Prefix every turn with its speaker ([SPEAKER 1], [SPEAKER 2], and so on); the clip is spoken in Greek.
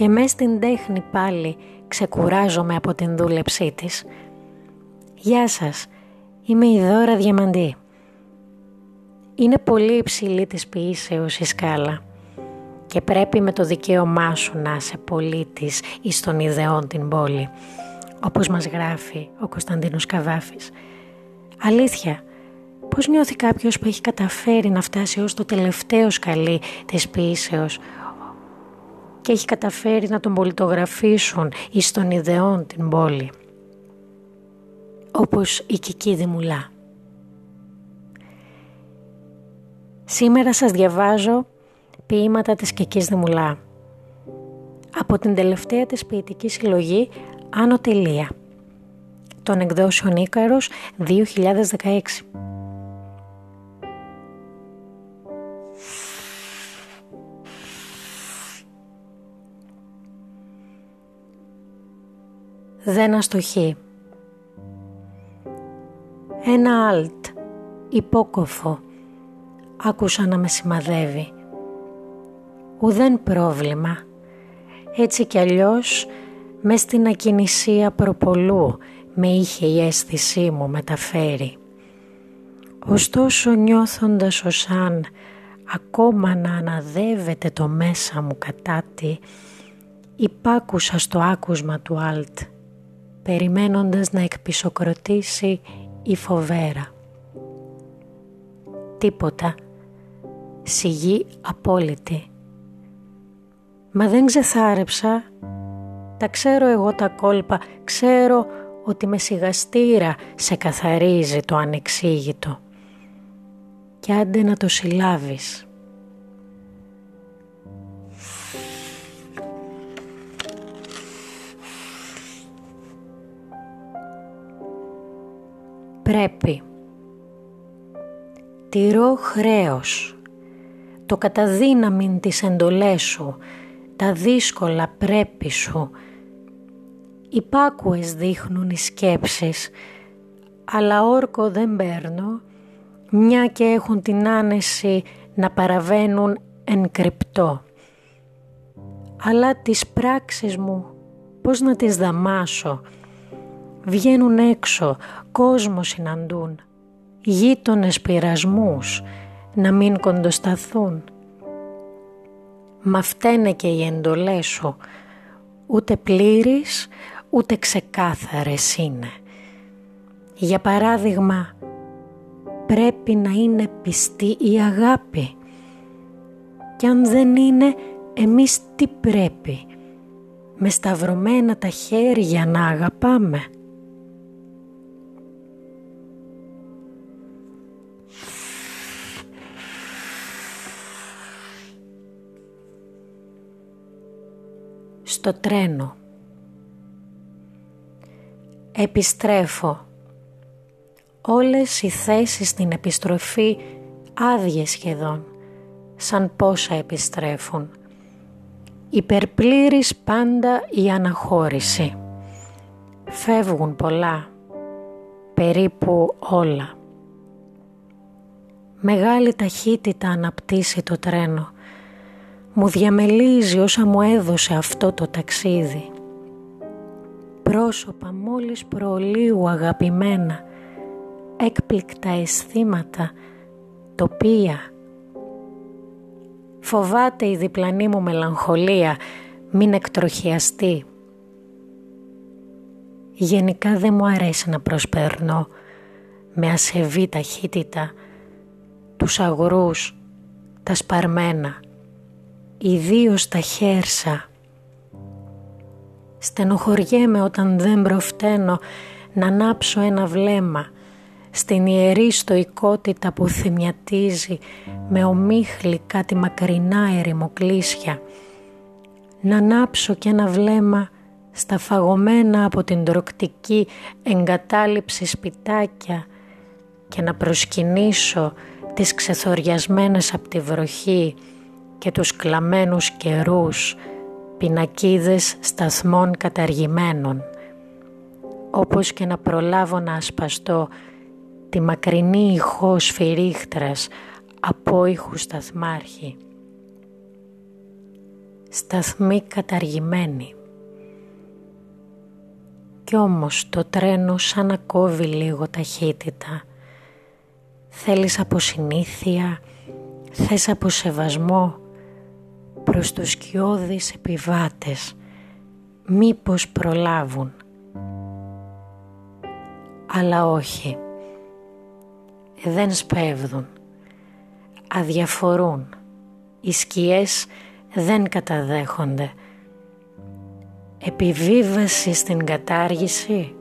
[SPEAKER 1] και μες στην τέχνη πάλι ξεκουράζομαι από την δούλεψή της. Γεια σας, είμαι η Δώρα Διαμαντή. Είναι πολύ υψηλή της ποιήσεως η σκάλα και πρέπει με το δικαίωμά σου να είσαι πολίτης εις των ιδεών την πόλη, όπως μας γράφει ο Κωνσταντίνος Καβάφης. Αλήθεια, πώς νιώθει κάποιος που έχει καταφέρει να φτάσει ως το τελευταίο σκαλί της ποιήσεως, και έχει καταφέρει να τον πολιτογραφήσουν εις των ιδεών την πόλη, όπως η Κική Δημουλά. Σήμερα σας διαβάζω ποίηματα της Κικής Δημουλά από την τελευταία της ποιητική συλλογή «Άνω τελεία» των εκδόσεων Ίκαρος 2016. δεν αστοχεί. Ένα αλτ, υπόκοφο, άκουσα να με σημαδεύει. Ουδέν πρόβλημα, έτσι κι αλλιώς μες στην ακινησία προπολού με είχε η αίσθησή μου μεταφέρει. Ωστόσο νιώθοντας ως αν ακόμα να αναδεύεται το μέσα μου κατάτι, υπάκουσα στο άκουσμα του Αλτ περιμένοντας να εκπισοκροτήσει η φοβέρα. Τίποτα. Σιγή απόλυτη. Μα δεν ξεθάρεψα. Τα ξέρω εγώ τα κόλπα. Ξέρω ότι με σιγαστήρα σε καθαρίζει το ανεξήγητο. Κι άντε να το συλλάβεις. πρέπει. Τηρώ χρέος. Το καταδύναμιν της εντολές σου, τα δύσκολα πρέπει σου. Υπάκουες δείχνουν οι σκέψεις, αλλά όρκο δεν παίρνω, μια και έχουν την άνεση να παραβαίνουν εν κρυπτό. Αλλά τις πράξεις μου πώς να τις δαμάσω, βγαίνουν έξω, κόσμος συναντούν, γείτονες πειρασμούς, να μην κοντοσταθούν. Μα φταίνε και οι εντολές σου, ούτε πλήρης, ούτε ξεκάθαρες είναι. Για παράδειγμα, πρέπει να είναι πιστή η αγάπη. Και αν δεν είναι, εμείς τι πρέπει, με σταυρωμένα τα χέρια να αγαπάμε. στο τρένο. Επιστρέφω. Όλες οι θέσεις στην επιστροφή άδειες σχεδόν, σαν πόσα επιστρέφουν. Υπερπλήρης πάντα η αναχώρηση. Φεύγουν πολλά, περίπου όλα. Μεγάλη ταχύτητα αναπτύσσει το τρένο μου διαμελίζει όσα μου έδωσε αυτό το ταξίδι. Πρόσωπα μόλις προλίου αγαπημένα, έκπληκτα αισθήματα, τοπία. Φοβάται η διπλανή μου μελαγχολία, μην εκτροχιαστεί. Γενικά δεν μου αρέσει να προσπερνώ με ασεβή ταχύτητα τους αγρούς, τα σπαρμένα ιδίως τα χέρσα. Στενοχωριέμαι όταν δεν προφταίνω να ανάψω ένα βλέμμα στην ιερή στοικότητα που θυμιατίζει με ομίχλη κάτι μακρινά ερημοκλήσια. Να ανάψω και ένα βλέμμα στα φαγωμένα από την τροκτική εγκατάλειψη σπιτάκια και να προσκυνήσω τις ξεθοριασμένες από τη βροχή και τους κλαμμένους καιρούς, πινακίδες σταθμών καταργημένων. Όπως και να προλάβω να ασπαστώ τη μακρινή ηχός σφυρίχτρας από ήχους σταθμάρχη. Σταθμή καταργημένη. Κι όμως το τρένο σαν να κόβει λίγο ταχύτητα. Θέλεις από συνήθεια, θες από σεβασμό προς τους σκιώδεις επιβάτες. Μήπως προλάβουν. Αλλά όχι. Δεν σπέβδουν. Αδιαφορούν. Οι σκιές δεν καταδέχονται. Επιβίβαση στην κατάργηση;